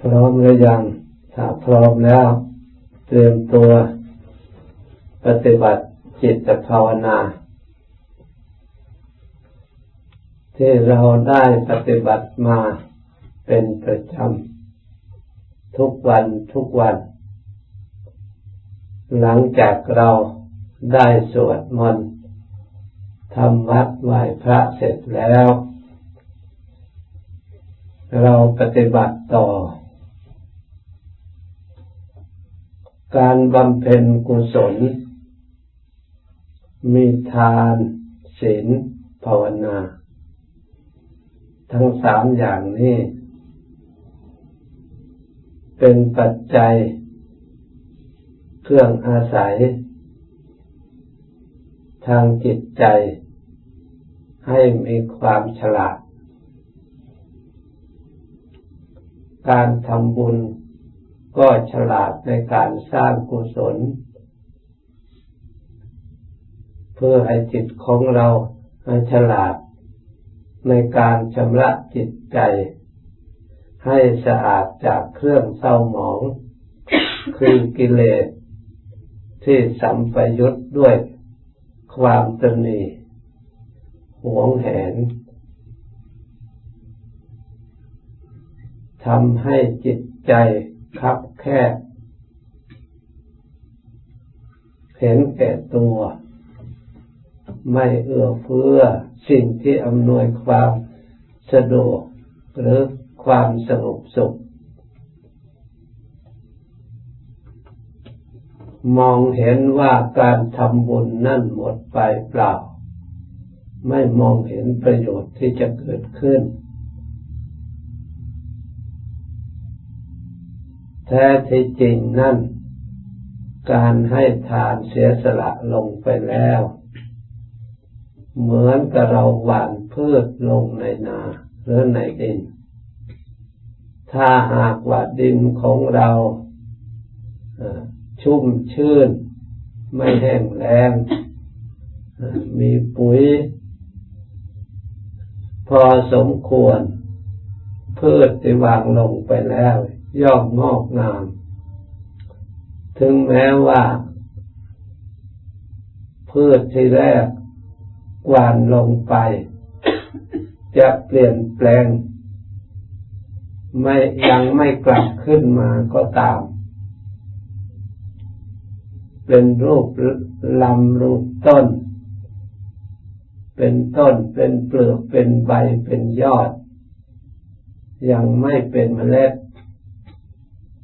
พร้อมหรือยังถ้าพร้อมแล้ว เตรียมตัวปฏิบัติจิตภาวนา ที่เราได้ปฏิบัติมาเป็นประจำทุกวันทุกวัน หลังจากเราได้สวดมนต์ทำวัดไหว้พระเสร็จแล้ว เราปฏิบัติต่อ การบำเพ็ญกุศล มีทานศีลภาวนา ทั้งสามอย่างนี้ เป็นปัจจัย เครื่องอาศัย ทางจิตใจ ให้มีความฉลาด การทำบุญ ก็ฉลาดในการสร้างกุศล เพื่อให้จิตของเราฉลาดในการชำระจิตใจ ให้สะอาดจากเครื่องเศร้าหมอง คือกิเลสที่สัมปยุทธ์ด้วยความตนีหวงแหนทำให้จิตใจ คับแคบเห็นแก่ตัว ไม่เอื้อเฟื้อสิ่งที่อำนวยความสะดวกหรือความสงบสุข มองเห็นว่าการทำบุญนั่นหมดไปเปล่า ไม่มองเห็นประโยชน์ที่จะเกิดขึ้น แท้ที่จริงนั่น การให้ทานเสียสละลงไปแล้ว เหมือนกับเราหว่านพืชลงในนาหรือในดิน ถ้าหากว่าดินของเราชุ่มชื่น ไม่แห้งแล้งมีปุ๋ย พอสมควรพืชที่วางลงไปแล้ว ย่อมงอกงาม ถึงแม้ว่าพืชที่แรกหวานลงไป จะเปลี่ยนแปลง ไม่ยังไม่กลับขึ้นมาก็ตาม เป็นรูปลำรูปต้น เป็นต้นเป็นเปลือกเป็นใบเป็นยอด ยังไม่เป็นเมล็ด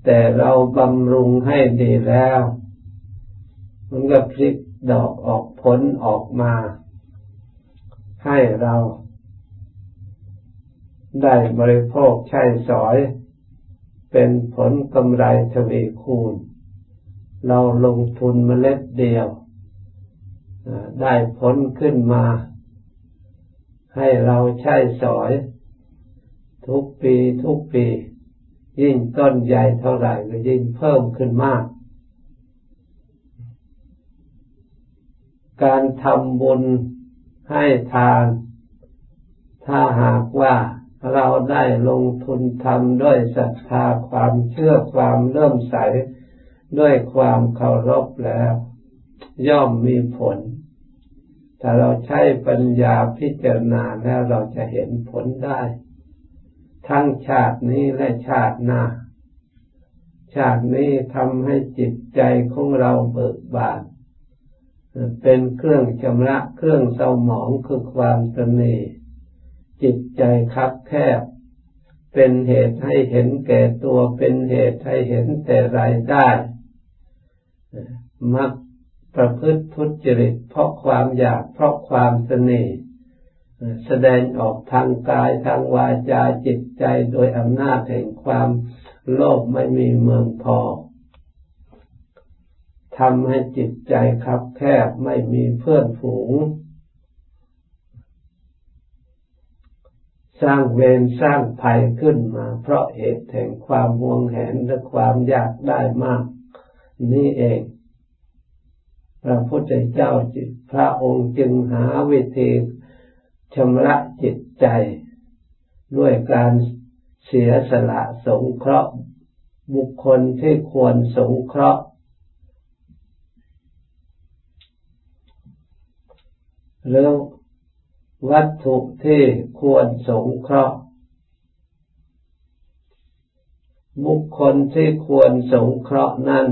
แต่เราบำรุงให้ดีแล้ว มันก็พลิกดอกออกผลออกมา ให้เราได้บริโภคใช้สอย เป็นผลกำไรทวีคูณ เราลงทุนเมล็ดเดียว ได้ผลขึ้นมา ให้เราใช้สอย ทุกปีทุกปี ยิ่งต้นใหญ่เท่าไหร่ก็ยิ่งเพิ่มขึ้นมาก การทำบุญให้ทาน ถ้าหากว่าเราได้ลงทุนทำด้วยศรัทธาความเชื่อความเริ่มใสด้วยความเคารพแล้ว ย่อมมีผล ถ้าเราใช้ปัญญาพิจารณาแล้วเราจะเห็นผลได้ ทั้งชาตินี้และชาติหน้า ชาตินี้ทำให้จิตใจของเราเบิกบาน เป็นเครื่องชำระเครื่องเศร้าหมองคือความตนีจิตใจคับแคบ เป็นเหตุให้เห็นแก่ตัวเป็นเหตุให้เห็นแต่รายได้มักประพฤติทุจริตเพราะความอยากเพราะความเสน่ห์ แสดงออกทางกายทางวาจาจิตใจโดยอำนาจแห่งความโลภไม่มีเมืองพอทำให้จิตใจคับแคบไม่มีเพื่อนฝูง สร้างเวรสร้างภัยขึ้นมา เพราะเหตุแห่งความห่วงแหนและความอยากได้มาก นี่เอง พระพุทธเจ้าจิตพระองค์จึงหาวิธี ชำระจิตใจ ด้วยการเสียสละสงเคราะห์ บุคคลที่ควรสงเคราะห์หรือวัตถุที่ควรสงเคราะห์ บุคคลที่ควรสงเคราะห์นั้น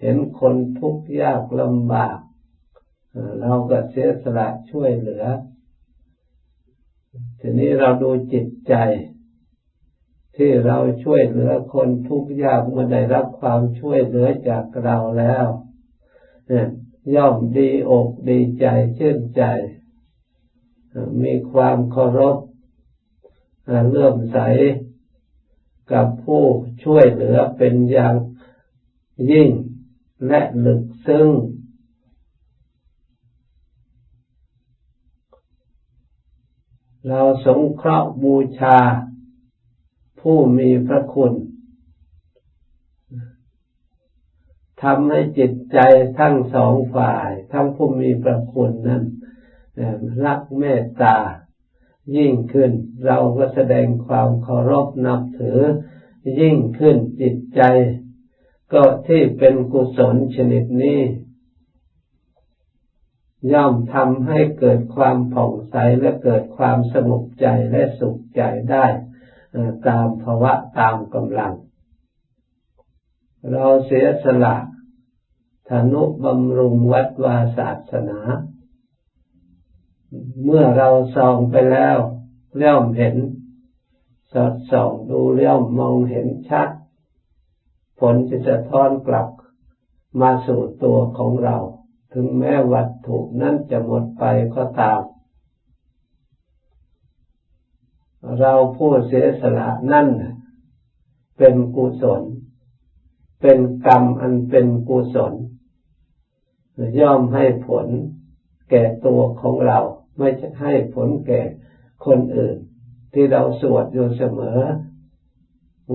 เห็นคนทุกข์ยากลำบาก เราก็เสียสละช่วยเหลือ ทีนี้เราดูจิตใจ ที่เราช่วยเหลือคนทุกข์ยากเมื่อได้รับความช่วยเหลือจากเราแล้วย่อมดีอกดีใจเชื่นใจ มีความเคารพเลื่อมใสกับผู้ช่วยเหลือเป็นอย่างยิ่งและลึกซึ้ง เราสงเคราะห์บูชาผู้มีพระคุณทำให้จิตใจทั้งสองฝ่าย ทั้งผู้มีพระคุณนั้นรักเมตตายิ่งขึ้น เราก็แสดงความเคารพนับถือ ยิ่งขึ้นจิตใจ ก็ที่เป็นกุศลชนิดนี้ ย่อมทำให้เกิดความผ่องใสและเกิดความสงบใจและสุขใจได้ตามภาวะตามกำลัง เราเสียสละธนุบำรุงวัดวาศาสนา เมื่อเราส่องไปแล้วเลี้ยมเห็นสอดส่องดูเลี้ยมมองเห็นชัด ผลจะสะท้อนกลับมาสู่ตัวของเรา ถึงแม้วัตถุนั้นจะหมดไปก็ตาม เราผู้เสียสละนั่นเป็นกุศล เป็นกรรมอันเป็นกุศล ย่อมให้ผลแก่ตัวของเรา ไม่จะให้ผลแก่คนอื่น ที่เราสวดอยู่เสมอ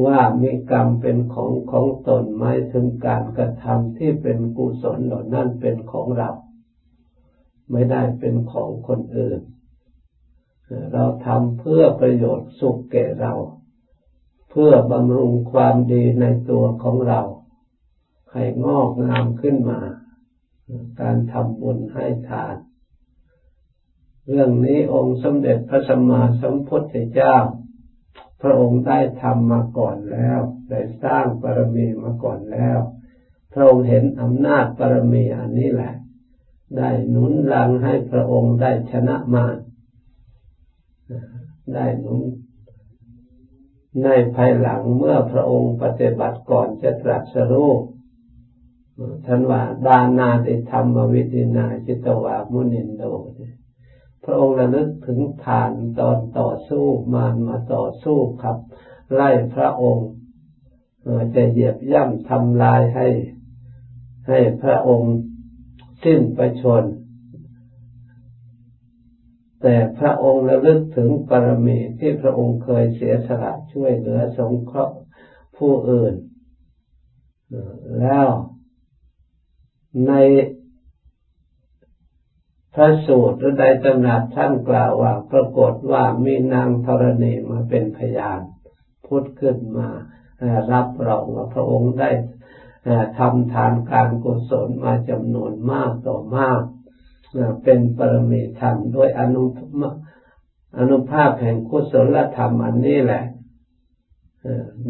ว่ามีกรรมเป็นของของตนหมายถึงการกระทำที่เป็นกุศลเหล่านั้นเป็นของเรา ไม่ได้เป็นของคนอื่น เราทำเพื่อประโยชน์สุขแก่เรา เพื่อบำรุงความดีในตัวของเราให้งอกงามขึ้นมา การทำบุญให้ทาน เรื่องนี้องค์สมเด็จพระสัมมาสัมพุทธเจ้า พระองค์ได้ทำมาก่อนแล้ว ได้สร้างบารมีมาก่อนแล้ว พระองค์เห็นอำนาจบารมีอันนี้แหละ ได้หนุนลังให้พระองค์ได้ชนะมารได้หนุนในภายหลังเมื่อพระองค์ปฏิบัติก่อนจะตรัสรู้ท่านว่าดานาติธรรมวิธินาจิตวามุนินโด พระองค์ระลึกถึงฐานตอนต่อสู้มารมาต่อสู้ครับ ไล่พระองค์จะเหยียบย่ำทำลายให้ ให้พระองค์สิ้นประชน แต่พระองค์ระลึกถึงปรมีที่พระองค์เคยเสียสละช่วยเหลือสงเคราะห์ผู้อื่นแล้วใน พระสูตรหรือใดตำนักท่านกล่าวว่า ปรากฏว่ามีนางธรณีมาเป็นพยานพุทธขึ้นมารับรองว่าพระองค์ได้ทำทานการกุศลมาจำนวนมากต่อมากเป็นปรมีธรรมด้วยอนุอนุภาพแห่งกุศลธรรมอันนี้แหละ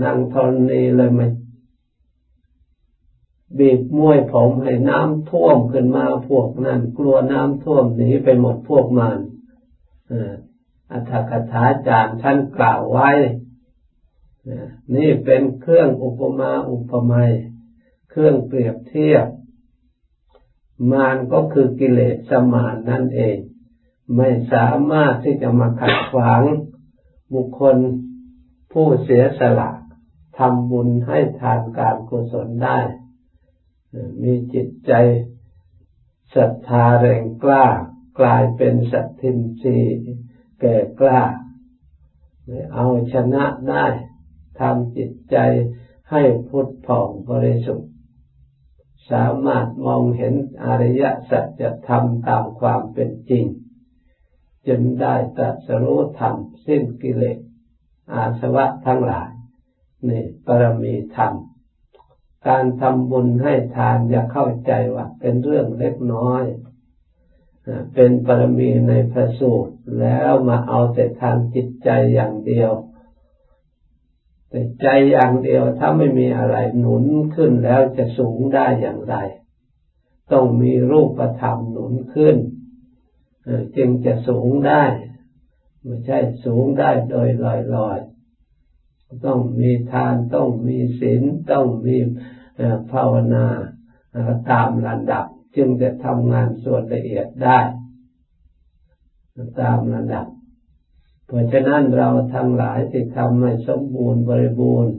นางธรณีเลยมา บีบมวยผมให้น้ำท่วมขึ้นมาพวกนั้น กลัวน้ำท่วมหนีไปหมดพวกมันอัธกถาจารย์ท่านกล่าวไว้ นี่เป็นเครื่องอุปมาอุปไมยเครื่องเปรียบเทียบ มารก็คือกิเลสสมานนั่นเอง ไม่สามารถที่จะมาขัดขวาง บุคคลผู้เสียสละทำบุญให้ทานการกุศลได้ มีจิตใจศรัทธาแรงกล้า กลายเป็นสัตทินรีแก่กล้า เอาชนะได้ทำจิตใจให้พุทธผ่องบริสุทธิ์ สามารถมองเห็นอริยสัจธรรมตามความเป็นจริง จนได้ตรัสรู้ธรรมสิ้นกิเลสอาสวะทั้งหลายนี่ปรมีธรรม การทำบุญให้ทานอย่าเข้าใจว่าเป็นเรื่องเล็กน้อย เป็นปรมีในพระสูตรแล้วมาเอาแต่ทางจิตใจอย่างเดียว แต่ใจอย่างเดียวถ้าไม่มีอะไรหนุนขึ้นแล้วจะสูงได้อย่างไร ต้องมีรูปธรรมหนุนขึ้นจึงจะสูงได้ ไม่ใช่สูงได้โดยลอยๆต้องมีทานต้องมีศีลต้องมี ภาวนาตามระดับ จึงจะทำงานส่วนละเอียดได้ ตามระดับ เพราะฉะนั้นเราทั้งหลายที่ทำให้สมบูรณ์บริบูรณ์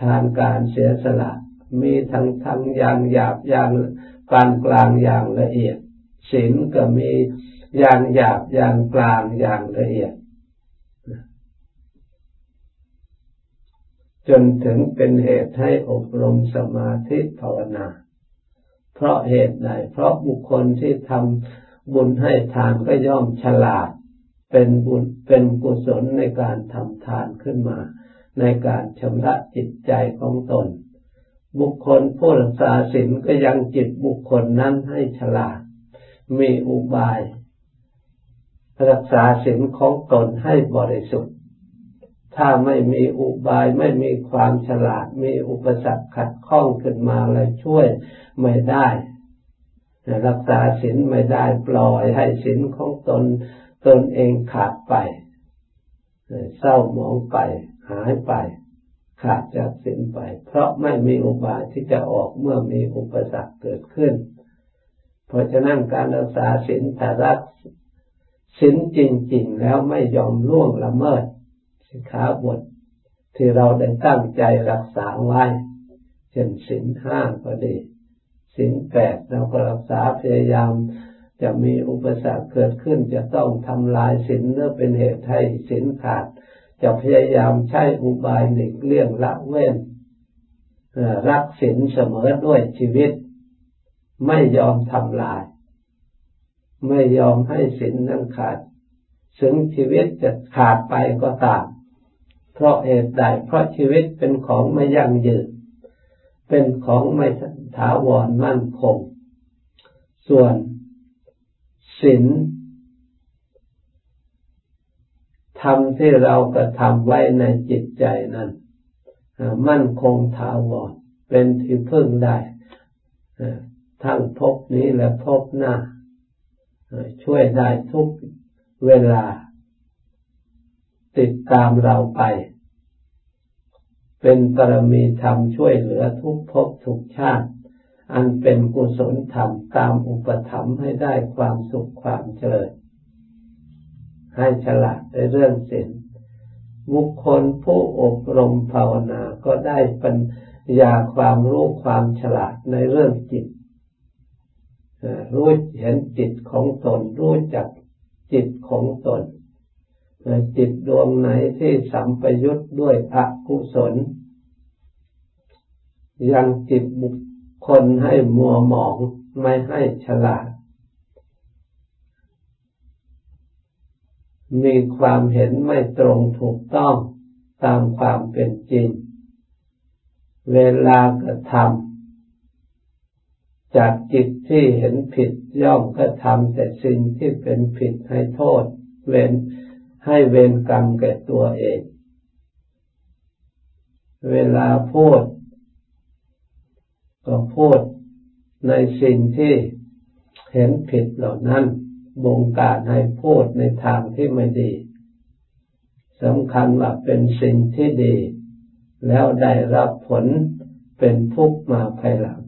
ทานการเสียสละ มีทั้งทั้งอย่างหยาบอย่างปานกลางอย่างละเอียดศีลก็มีอย่างหยาบอย่างกลางอย่างละเอียด จนถึงเป็นเหตุให้อบรมสมาธิภาวนา เพราะเหตุใดเพราะบุคคลที่ทำบุญให้ทานก็ย่อมฉลาด เป็นบุญเป็นกุศลในการทำทานขึ้นมา ในการชำระจิตใจของตน บุคคลผู้รักษาศีลก็ยังจิตบุคคลนั้นให้ฉลาด มีอุบาย รักษาศีลของตนให้บริสุทธิ์ ถ้าไม่มีอุบายไม่มีความฉลาด มีอุปสรรคขัดข้องขึ้นมาเลยช่วยไม่ได้ รักษาศีลไม่ได้ปล่อยให้ศีลของตนตนเองขาดไปเศร้าหมองไปหายไป ขาดจากศีลไป เพราะไม่มีอุบายที่จะออกเมื่อมีอุปสรรคเกิดขึ้น เพราะฉะนั้นการรักษาศีลถ้ารักศีลจริง ๆ แล้วไม่ยอมล่วงละเมิด สิกขาบทที่เราได้ตั้งใจรักษาไว้เช่นศีลห้าก็ดีิ่งแปดเราก็รักษาพยายามจะมีอุปสรรคเกิดขึ้นจะต้องทำลายสินเนื่อเป็นเหตุให้สินขาด จะพยายามใช้อุบายหลีกเลี่ยงละเว้นรักสินเสมอด้วยชีวิต ไม่ยอมทำลาย ไม่ยอมให้สินนั้นขาด ถึงชีวิตจะขาดไปก็ตาม เพราะเหตุใดเพราะชีวิตเป็นของไม่ยั่งยืน เป็นของไม่ถาวรมั่นคง ส่วนศีลทำที่เรากระทำไว้ในจิตใจนั้น มั่นคงถาวรเป็นที่พึ่งได้ทั้งพบนี้และพบหน้า ช่วยได้ทุกเวลา ติดตามเราไป เป็นปรมีธรรมช่วยเหลือทุกภพทุกชาติ อันเป็นกุศลธรรมตามอุปถัมให้ได้ความสุขความเจริญ ให้ฉลาดในเรื่องศีลบุคคลผู้อบรมภาวนาก็ได้ปัญญาความรู้ความฉลาดในเรื่องจิตรู้เห็นจิตของตนรู้จักจิตของตน จิตดวงไหนที่สัมปยุตด้วยอกุศล ยังจิตบุคคลให้มัวหมองไม่ให้ฉลาด มีความเห็นไม่ตรงถูกต้องตามความเป็นจริง เวลากระทำจากจิตที่เห็นผิดย่อมกระทำแต่สิ่งที่เป็นผิดให้โทษเว้น ให้เวรกรรมแก่ตัวเอง เวลาพูด ก็พูดในสิ่งที่เห็นผิดเหล่านั้น บงการให้พูดในทางที่ไม่ดีสำคัญว่าเป็นสิ่งที่ดี แล้วได้รับผลเป็นทุกข์มาภายหลัง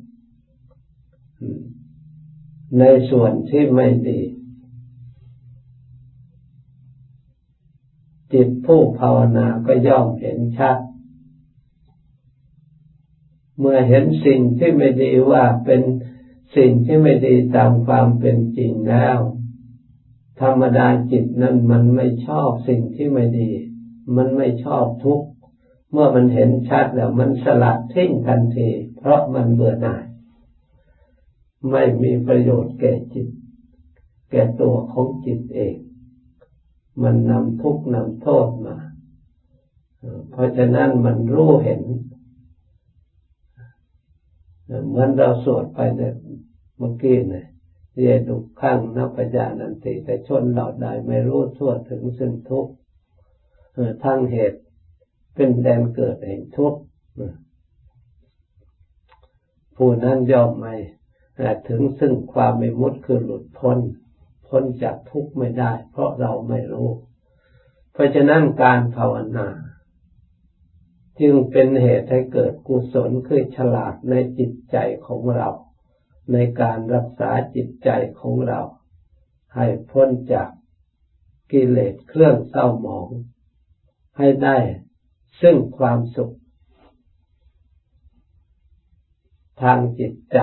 ในส่วนที่ไม่ดี จิตผู้ภาวนาก็ย่อมเห็นชัด เมื่อเห็นสิ่งที่ไม่ดีว่าเป็นสิ่งที่ไม่ดีตามความเป็นจริงแล้ว ธรรมดาจิตนั้นมันไม่ชอบสิ่งที่ไม่ดี มันไม่ชอบทุกข์เมื่อมันเห็นชัดแล้วมันสลัดทิ้งทันที เพราะมันเบื่อหน่าย ไม่มีประโยชน์แก่จิต แก่ตัวของจิตเอง มันนำทุกข์นำโทษมา เพราะฉะนั้นมันรู้เห็น เหมือนเราสวดไปเนี่ยเมื่อกี้เนี่ยเยดุขังนับญานันติ แต่ชนเหล่าใดไม่รู้ทั่วถึงซึ่งทุกข์ทั้งเหตุเป็นแดนเกิดแห่งทุกข์ผู้นั้นยอมไม่ถึงซึ่งความไม่มุดคือหลุดพ้น พ้นจากทุกข์ไม่ได้ เพราะเราไม่รู้ เพราะฉะนั้นการภาวนา จึงเป็นเหตุให้เกิดกุศลคือฉลาดในจิตใจของเรา ในการรักษาจิตใจของเรา ให้พ้นจากกิเลสเครื่องเศร้าหมอง ให้ได้ซึ่งความสุข ทางจิตใจ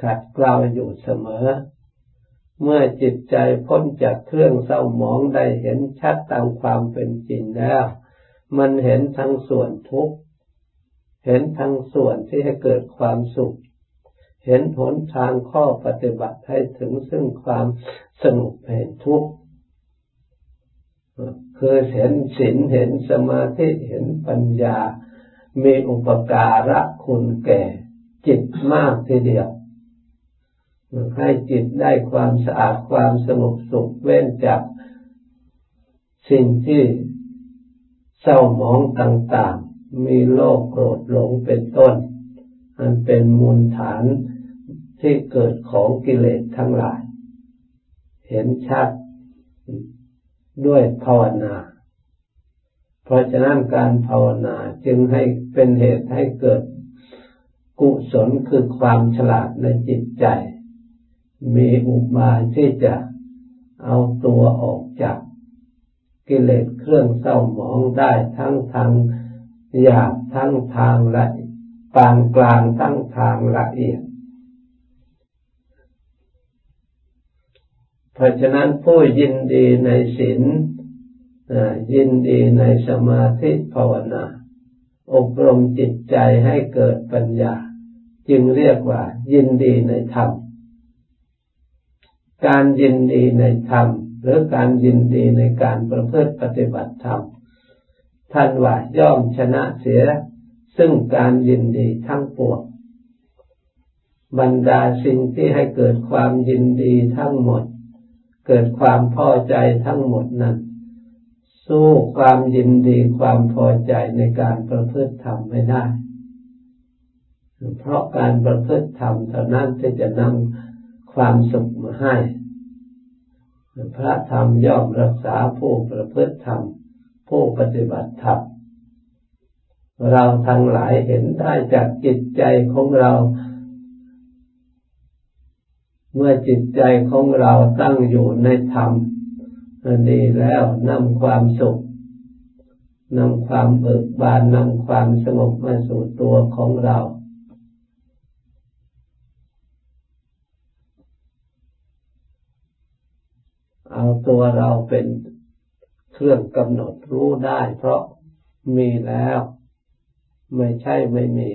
ขัดเกลาอยู่เสมอ เมื่อจิตใจพ้นจากเครื่องเศร้าหมองได้เห็นชัดตามความเป็นจริงแล้ว มันเห็นทั้งส่วนทุกข์ เห็นทั้งส่วนที่ให้เกิดความสุข เห็นผลทางข้อปฏิบัติให้ถึงซึ่งความสงบเห็นทุกข์คือเห็นศีลเห็นสมาธิเห็นปัญญา มีอุปการะคุณแก่ จิตมากทีเดียว ให้จิตได้ความสะอาดความสงบสุขเว้นจากสิ่งที่เศร้าหมองต่างๆ มีโลภโกรธหลงเป็นต้น อันเป็นมูลฐานที่เกิดของกิเลสทั้งหลาย เห็นชัดด้วยภาวนา เพราะฉะนั้นการภาวนาจึงให้เป็นเหตุให้เกิดกุศลคือความฉลาดในจิตใจ มีอุบายที่จะเอาตัวออกจากกิเลสเครื่องเศร้าหมองได้ทั้งทางหยาบทั้งทางละปานกลางทั้งทางละเอียด เพราะฉะนั้นผู้ยินดีในศีลยินดีในสมาธิภาวนา อบรมจิตใจให้เกิดปัญญา จึงเรียกว่ายินดีในธรรม การยินดีในธรรม หรือการยินดีในการประพฤติปฏิบัติธรรมท่านว่าย่อมชนะเสีย ซึ่งการยินดีทั้งปวงบรรดาสิ่งที่ให้เกิดความยินดีทั้งหมด เกิดความพอใจทั้งหมดนั้น สู้ความยินดีความพอใจในการประพฤติธรรมไม่ได้ เพราะการประพฤติธรรมเท่านั้นที่จะนำ ความสุขมาให้ พระธรรมย่อมรักษาผู้ประพฤติธรรม ผู้ปฏิบัติธรรม เราทั้งหลายเห็นได้จากจิตใจของเรา เมื่อจิตใจของเราตั้งอยู่ในธรรมดีแล้วนำความสุขนำความเบิกบานนำความสงบมาสู่ตัวของเรา เอาตัวเราเป็นเครื่องกำหนดรู้ได้ เพราะมีแล้ว ไม่ใช่ไม่มี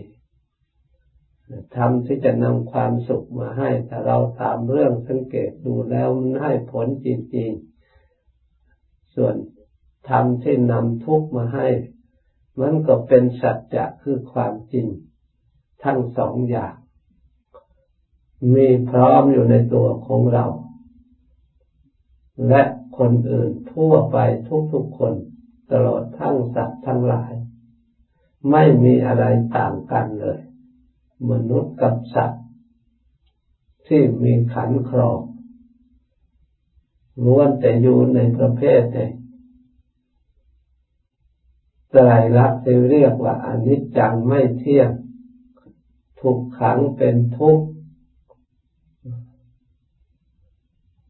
ทำที่จะนำความสุขมาให้แต่เราถามเรื่องสังเกตดูแล้วมันให้ผลจริงๆ ส่วนทำที่นำทุกข์มาให้ มันก็เป็นสัจจะคือความจริง ทั้งสองอย่าง มีพร้อมอยู่ในตัวของเรา และคนอื่นทั่วไปทุกๆคนตลอดทั้งสัตว์ทั้งหลาย ไม่มีอะไรต่างกันเลย มนุษย์กับสัตว์ ที่มีขันครองล้วนแต่อยู่ในประเภทใดไตรลักษณ์ที่เรียกว่าอนิจจังไม่เที่ยง ถูกขังเป็นทุกข์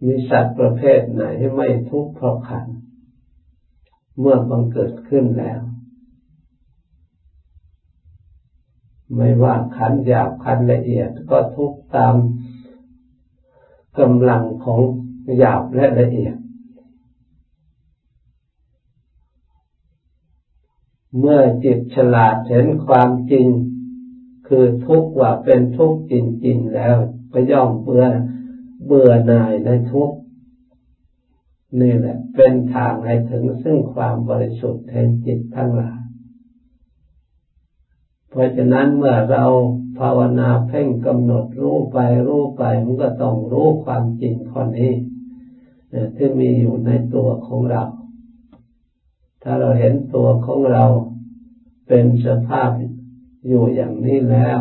มีสัตว์ประเภทไหนไม่ทุกข์เพราะขัน เมื่อบังเกิดขึ้นแล้ว ไม่ว่าขันหยาบขันละเอียดก็ทุกตามกำลังของหยาบและละเอียด เมื่อจิตฉลาดเห็นความจริง คือทุกข์ว่าเป็นทุกข์จริง ๆ แล้วก็ย่อมเบื่อ เบื่อหน่ายในทุกนี่แหละ เป็นทางให้ถึงซึ่งความบริสุทธิ์แห่งจิตทั้งหลายเพราะฉะนั้นเมื่อเราภาวนาเพ่งกำหนดรู้ไปรู้ไปมันก็ต้องรู้ความจริงข้อนี้ที่มีอยู่ในตัวของเรา ถ้าเราเห็นตัวของเราเป็นสภาพอยู่อย่างนี้แล้ว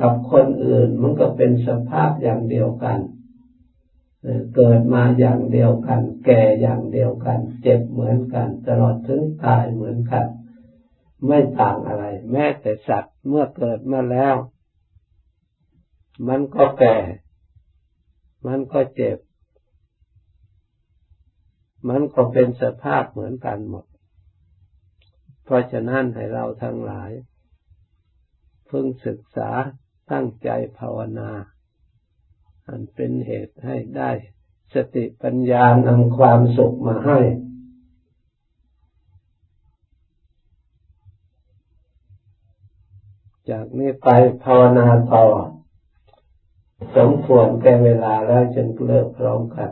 กับคนอื่นมันก็เป็นสภาพอย่างเดียวกัน เกิดมาอย่างเดียวกัน แก่อย่างเดียวกัน เจ็บเหมือนกัน ตลอดถึงตายเหมือนกัน ไม่ต่างอะไร แม้แต่สัตว์เมื่อเกิดมาแล้ว มันก็แก่ มันก็เจ็บ มันก็เป็นสภาพเหมือนกันหมด เพราะฉะนั้นให้เราทั้งหลาย พึงศึกษาตั้งใจภาวนา อันเป็นเหตุให้ได้สติปัญญานำความสุขมาให้จากนี้ไปภาวนาต่อ สมควรแก่เวลาแล้วจึงเลิกพร้อมกัน